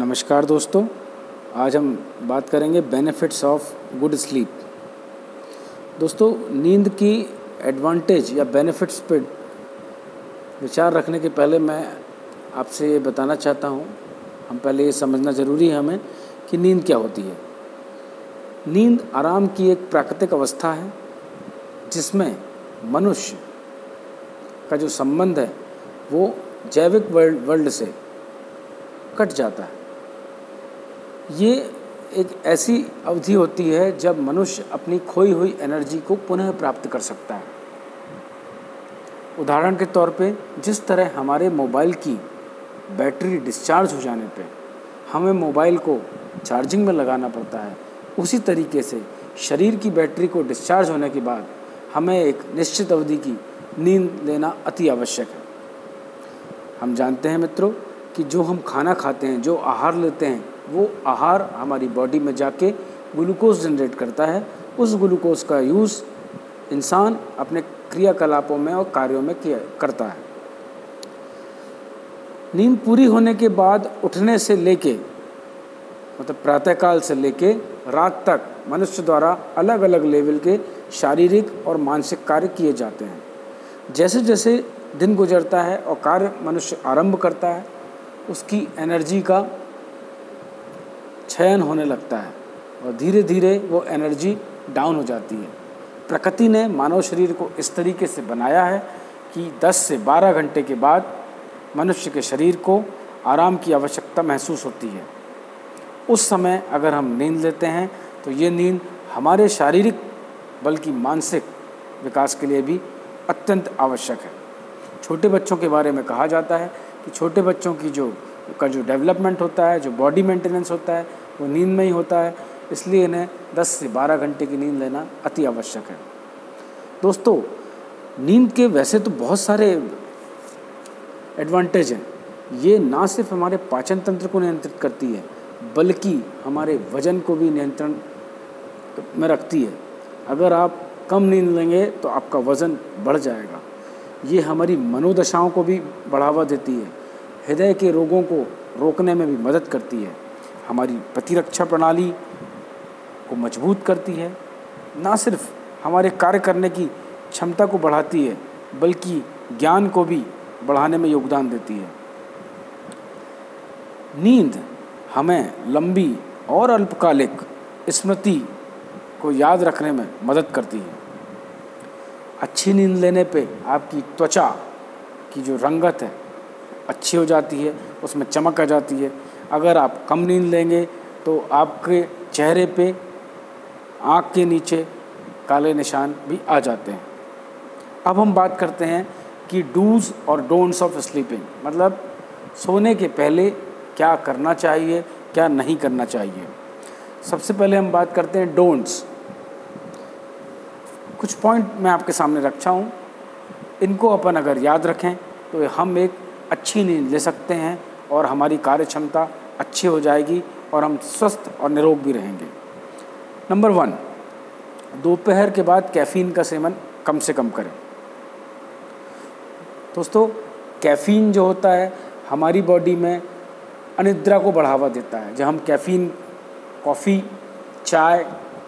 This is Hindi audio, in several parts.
नमस्कार दोस्तों, आज हम बात करेंगे बेनिफिट्स ऑफ़ गुड स्लीप दोस्तों, नींद की एडवांटेज या बेनिफिट्स पे विचार रखने के पहले मैं आपसे ये बताना चाहता हूँ, हम पहले ये समझना ज़रूरी है हमें कि नींद क्या होती है। नींद आराम की एक प्राकृतिक अवस्था है, जिसमें मनुष्य का जो संबंध है, वो जैविक वर्ल्ड वर्ल्ड से कट जाता है। ये एक ऐसी अवधि होती है जब मनुष्य अपनी खोई हुई एनर्जी को पुनः प्राप्त कर सकता है। उदाहरण के तौर पे, जिस तरह हमारे मोबाइल की बैटरी डिस्चार्ज हो जाने पे हमें मोबाइल को चार्जिंग में लगाना पड़ता है, उसी तरीके से शरीर की बैटरी को डिस्चार्ज होने के बाद हमें एक निश्चित अवधि की नींद लेना अति आवश्यक है। हम जानते हैं मित्रों कि जो हम खाना खाते हैं, जो आहार लेते हैं वो आहार हमारी बॉडी में जाके ग्लूकोज जनरेट करता है। उस ग्लूकोज का यूज़ इंसान अपने क्रियाकलापों में और कार्यों में किया, करता है। नींद पूरी होने के बाद उठने से लेके मतलब प्रातःकाल से लेके रात तक मनुष्य द्वारा अलग अलग लेवल के शारीरिक और मानसिक कार्य किए जाते हैं। जैसे जैसे दिन गुजरता है और कार्य मनुष्य आरंभ करता है, उसकी एनर्जी का क्षयन होने लगता है और धीरे धीरे वो एनर्जी डाउन हो जाती है। प्रकृति ने मानव शरीर को इस तरीके से बनाया है कि 10 से 12 घंटे के बाद मनुष्य के शरीर को आराम की आवश्यकता महसूस होती है। उस समय अगर हम नींद लेते हैं तो ये नींद हमारे शारीरिक बल्कि मानसिक विकास के लिए भी अत्यंत आवश्यक है। छोटे बच्चों के बारे में कहा जाता है कि छोटे बच्चों की जो का जो डेवलपमेंट होता है, जो बॉडी मेंटेनेंस होता है, वो नींद में ही होता है। इसलिए इन्हें 10 से 12 घंटे की नींद लेना अति आवश्यक है। दोस्तों, नींद के वैसे तो बहुत सारे एडवांटेज हैं। ये ना सिर्फ़ हमारे पाचन तंत्र को नियंत्रित करती है, बल्कि हमारे वज़न को भी नियंत्रण में रखती है। अगर आप कम नींद लेंगे तो आपका वज़न बढ़ जाएगा। ये हमारी मनोदशाओं को भी बढ़ावा देती है। हृदय के रोगों को रोकने में भी मदद करती है। हमारी प्रतिरक्षा प्रणाली को मज़बूत करती है। ना सिर्फ़ हमारे कार्य करने की क्षमता को बढ़ाती है, बल्कि ज्ञान को भी बढ़ाने में योगदान देती है। नींद हमें लंबी और अल्पकालिक स्मृति को याद रखने में मदद करती है। अच्छी नींद लेने पे आपकी त्वचा की जो रंगत है अच्छी हो जाती है, उसमें चमक आ जाती है। अगर आप कम नींद लेंगे तो आपके चेहरे पे आँख के नीचे काले निशान भी आ जाते हैं। अब हम बात करते हैं कि डूज और डोंट्स ऑफ़ स्लीपिंग मतलब सोने के पहले क्या करना चाहिए, क्या नहीं करना चाहिए। सबसे पहले हम बात करते हैं डोंट्स कुछ पॉइंट मैं आपके सामने रखा हूँ। इनको अपन अगर याद रखें तो हम एक अच्छी नींद ले सकते हैं और हमारी कार्य क्षमता अच्छी हो जाएगी और हम स्वस्थ और निरोग भी रहेंगे। नंबर वन, दोपहर के बाद कैफ़ीन का सेवन कम से कम करें। दोस्तों, कैफ़ीन जो होता है, हमारी बॉडी में अनिद्रा को बढ़ावा देता है। जब हम कैफ़ीन, कॉफ़ी, चाय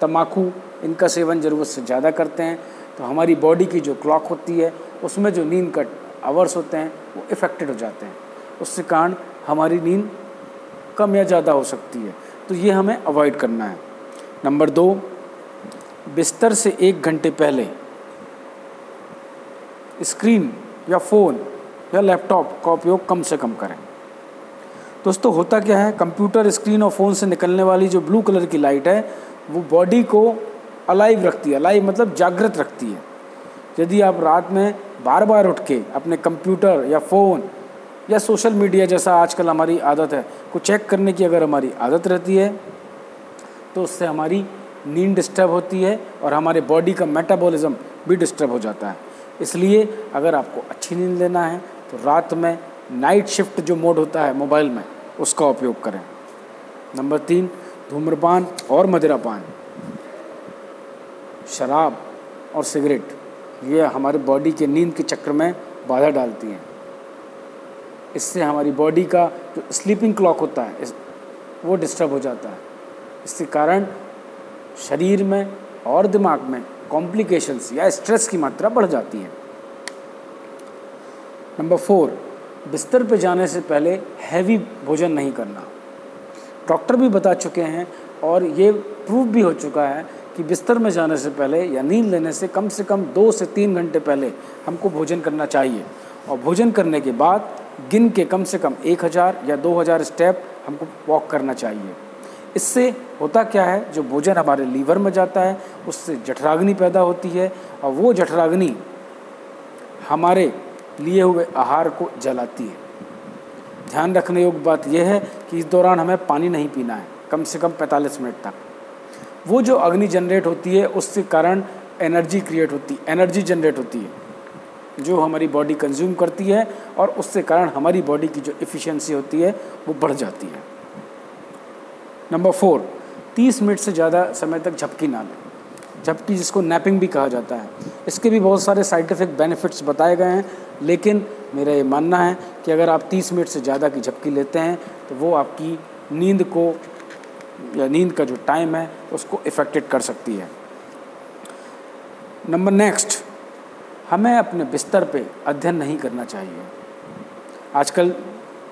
तम्बाकू इनका सेवन ज़रूरत से ज़्यादा करते हैं तो हमारी बॉडी की जो क्लॉक होती है, उसमें जो नींद का आवर्स होते हैं, वो इफ़ेक्टेड हो जाते हैं। उससे कारण हमारी नींद कम या ज़्यादा हो सकती है। तो ये हमें अवॉइड करना है। नंबर दो, बिस्तर से एक घंटे पहले स्क्रीन या फ़ोन या लैपटॉप का उपयोग कम से कम करें। दोस्तों, होता क्या है? कंप्यूटर स्क्रीन और फ़ोन से निकलने वाली जो ब्लू कलर की लाइट है, वो बॉडी को अलाइव रखती है। अलाइव मतलब जागृत रखती है। यदि आप रात में बार बार उठ के अपने कंप्यूटर या फ़ोन या सोशल मीडिया जैसा आजकल हमारी आदत है, को चेक करने की अगर हमारी आदत रहती है तो उससे हमारी नींद डिस्टर्ब होती है और हमारे बॉडी का मेटाबॉलिज्म भी डिस्टर्ब हो जाता है। इसलिए अगर आपको अच्छी नींद लेना है तो रात में नाइट शिफ्ट जो मोड होता है मोबाइल में, उसका उपयोग करें। नंबर तीन, धूम्रपान और मदिरापान। शराब और सिगरेट। ये हमारे बॉडी के नींद के चक्र में बाधा डालती हैं। इससे हमारी बॉडी का जो स्लीपिंग क्लॉक होता है वो डिस्टर्ब हो जाता है। इसके कारण शरीर में और दिमाग में कॉम्प्लिकेशंस या स्ट्रेस की मात्रा बढ़ जाती है। नंबर फोर बिस्तर पर जाने से पहले हैवी भोजन नहीं करना। डॉक्टर भी बता चुके हैं और ये प्रूव भी हो चुका है कि बिस्तर में जाने से पहले या नींद लेने से कम से कम दो से तीन घंटे पहले हमको भोजन करना चाहिए। और भोजन करने के बाद गिन के कम से कम एक हज़ार या दो हज़ार स्टेप हमको वॉक करना चाहिए। इससे होता क्या है, जो भोजन हमारे लीवर में जाता है, उससे जठराग्नि पैदा होती है और वो जठराग्नि हमारे लिए हुए आहार को जलाती है। ध्यान रखने योग्य बात यह है कि इस दौरान हमें पानी नहीं पीना है, कम से कम 45 मिनट तक। वो जो अग्नि जनरेट होती है, उसके कारण एनर्जी क्रिएट होती है एनर्जी जनरेट होती है, जो हमारी बॉडी कंज्यूम करती है और उससे कारण हमारी बॉडी की जो इफ़िशेंसी होती है, वो बढ़ जाती है। नंबर फोर तीस मिनट से ज़्यादा समय तक झपकी ना लें। झपकी जिसको नैपिंग भी कहा जाता है। इसके भी बहुत सारे साइंटिफिक बेनिफिट्स बताए गए हैं, लेकिन मेरा ये मानना है कि अगर आप 30 मिनट से ज़्यादा की झपकी लेते हैं तो वो आपकी नींद को या नींद का जो टाइम है, उसको इफ़ेक्टेड कर सकती है। नंबर नेक्स्ट हमें अपने बिस्तर पे अध्ययन नहीं करना चाहिए। आजकल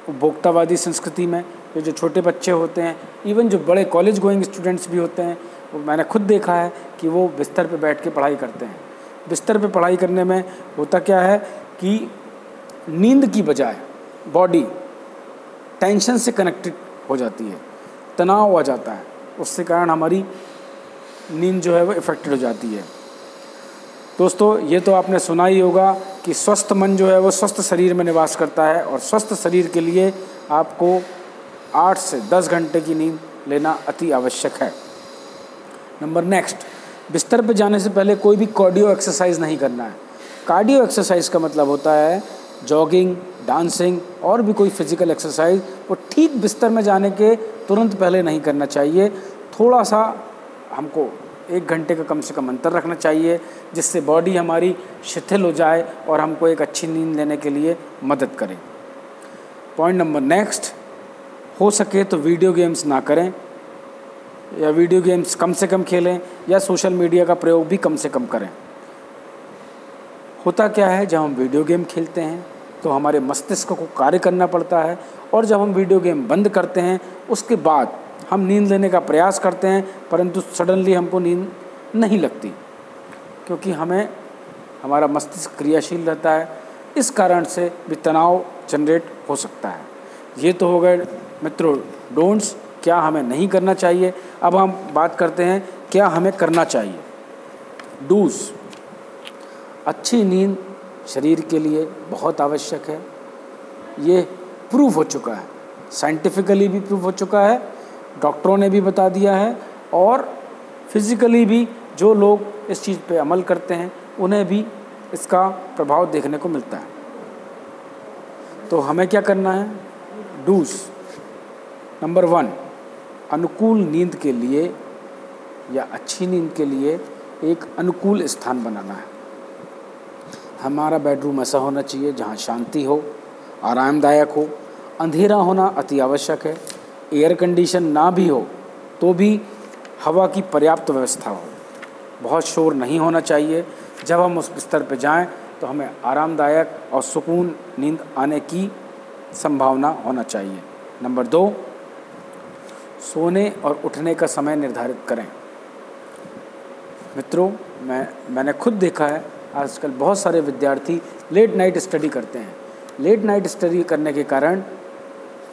उपभोक्तावादी संस्कृति में ये जो छोटे बच्चे होते हैं इवन जो बड़े कॉलेज गोइंग स्टूडेंट्स भी होते हैं, वो मैंने खुद देखा है कि वो बिस्तर पे बैठ के पढ़ाई करते हैं। बिस्तर पे पढ़ाई करने में होता क्या है कि नींद की बजाय बॉडी टेंशन से कनेक्टेड हो जाती है। तनाव आ जाता है। उससे कारण हमारी नींद जो है वो इफ़ेक्टेड हो जाती है। दोस्तों, ये तो आपने सुना ही होगा कि स्वस्थ मन जो है वो स्वस्थ शरीर में निवास करता है और स्वस्थ शरीर के लिए आपको आठ से दस घंटे की नींद लेना अति आवश्यक है। नंबर नेक्स्ट, बिस्तर पर जाने से पहले कोई भी कार्डियो एक्सरसाइज नहीं करना है। कार्डियो एक्सरसाइज का मतलब होता है जॉगिंग डांसिंग और भी कोई फ़िज़िकल एक्सरसाइज, वो ठीक बिस्तर में जाने के तुरंत पहले नहीं करना चाहिए। थोड़ा सा हमको एक घंटे का कम से कम अंतर रखना चाहिए, जिससे बॉडी हमारी शिथिल हो जाए और हमको एक अच्छी नींद लेने के लिए मदद करे। पॉइंट नंबर नेक्स्ट, हो सके तो वीडियो गेम्स ना करें, या वीडियो गेम्स कम से कम खेलें, या सोशल मीडिया का प्रयोग भी कम से कम करें। होता क्या है, जब हम वीडियो गेम खेलते हैं तो हमारे मस्तिष्क को कार्य करना पड़ता है। और जब हम वीडियो गेम बंद करते हैं, उसके बाद हम नींद लेने का प्रयास करते हैं, परंतु सडनली हमको नींद नहीं लगती। क्योंकि हमें, हमारा मस्तिष्क क्रियाशील रहता है, इस कारण से भी तनाव जनरेट हो सकता है। ये तो हो गए मित्रों डोंट्स क्या हमें नहीं करना चाहिए? अब हम बात करते हैं, क्या हमें करना चाहिए? डूज अच्छी नींद शरीर के लिए बहुत आवश्यक है। ये प्रूव हो चुका है। साइंटिफिकली भी प्रूव हो चुका है। डॉक्टरों ने भी बता दिया है और फिज़िकली भी जो लोग इस चीज़ पे अमल करते हैं, उन्हें भी इसका प्रभाव देखने को मिलता है। तो हमें क्या करना है? डूज नंबर वन अनुकूल नींद के लिए या अच्छी नींद के लिए एक अनुकूल स्थान बनाना है। हमारा बेडरूम ऐसा होना चाहिए जहाँ शांति हो, आरामदायक हो, अंधेरा होना अति आवश्यक है एयर कंडीशन ना भी हो तो भी हवा की पर्याप्त व्यवस्था हो। बहुत शोर नहीं होना चाहिए। जब हम उस बिस्तर पर जाएँ तो हमें आरामदायक और सुकून नींद आने की संभावना होना चाहिए। नंबर दो, सोने और उठने का समय निर्धारित करें। मित्रों, मैं, मैंने खुद देखा है आजकल बहुत सारे विद्यार्थी लेट नाइट स्टडी करते हैं। लेट नाइट स्टडी करने के कारण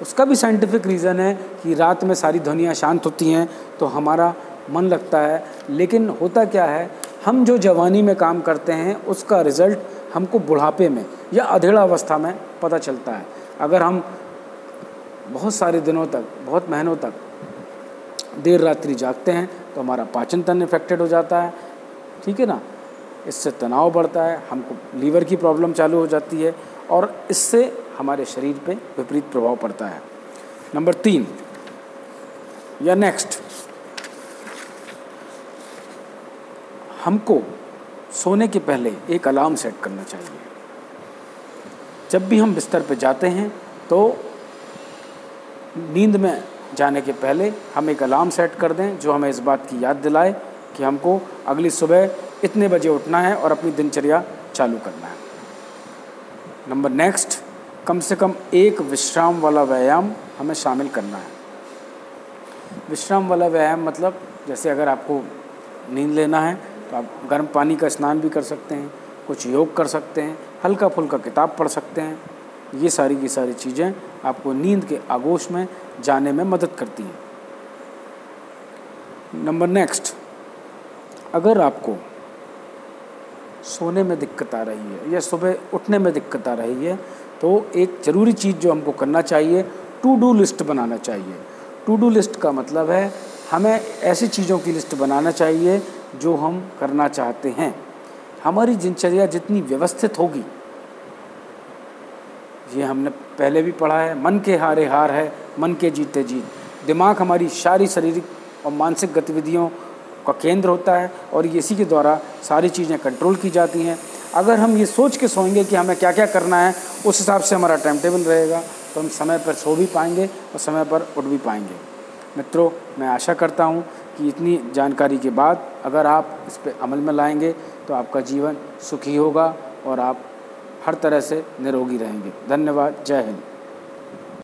उसका भी साइंटिफिक रीज़न है कि रात में सारी ध्वनियाँ शांत होती हैं तो हमारा मन लगता है। लेकिन होता क्या है, हम जो जवानी में काम करते हैं, उसका रिज़ल्ट हमको बुढ़ापे में या अधेड़ा अवस्था में पता चलता है। अगर हम बहुत सारे दिनों तक, बहुत महीनों तक देर रात्रि जागते हैं तो हमारा पाचन तंत्र इफेक्टेड हो जाता है। ठीक है ना? इससे तनाव बढ़ता है, हमको लीवर की प्रॉब्लम चालू हो जाती है और इससे हमारे शरीर पे विपरीत प्रभाव पड़ता है। नंबर तीन, या नेक्स्ट हमको सोने के पहले एक अलार्म सेट करना चाहिए। जब भी हम बिस्तर पर जाते हैं तो नींद में जाने के पहले हम एक अलार्म सेट कर दें, जो हमें इस बात की याद दिलाए कि हमको अगली सुबह इतने बजे उठना है और अपनी दिनचर्या चालू करना है। नंबर नेक्स्ट कम से कम एक विश्राम वाला व्यायाम हमें शामिल करना है। विश्राम वाला व्यायाम मतलब जैसे अगर आपको नींद लेना है तो आप गर्म पानी का स्नान भी कर सकते हैं, कुछ योग कर सकते हैं हल्का फुल्का किताब पढ़ सकते हैं। ये सारी की सारी चीज़ें आपको नींद के आगोश में जाने में मदद करती हैं। नंबर नेक्स्ट अगर आपको सोने में दिक्कत आ रही है या सुबह उठने में दिक्कत आ रही है तो एक ज़रूरी चीज़ जो हमको करना चाहिए टू डू लिस्ट बनाना चाहिए। टू डू लिस्ट का मतलब है, हमें ऐसी चीज़ों की लिस्ट बनाना चाहिए जो हम करना चाहते हैं। हमारी दिनचर्या जितनी व्यवस्थित होगी, ये हमने पहले भी पढ़ा है, मन के हारे हार है, मन के जीते जीत। दिमाग हमारी सारी शारीरिक और मानसिक गतिविधियों का केंद्र होता है और इसी के द्वारा सारी चीज़ें कंट्रोल की जाती हैं। अगर हम ये सोच के सोएँगे कि हमें क्या क्या करना है, उस हिसाब से हमारा टाइम टेबल रहेगा तो हम समय पर सो भी पाएँगे और समय पर उठ भी पाएँगे। मित्रों, मैं आशा करता हूँ कि इतनी जानकारी के बाद अगर आप इस पर अमल में लाएँगे तो आपका जीवन सुखी होगा और आप हर तरह से निरोगी रहेंगे। धन्यवाद। जय हिंद।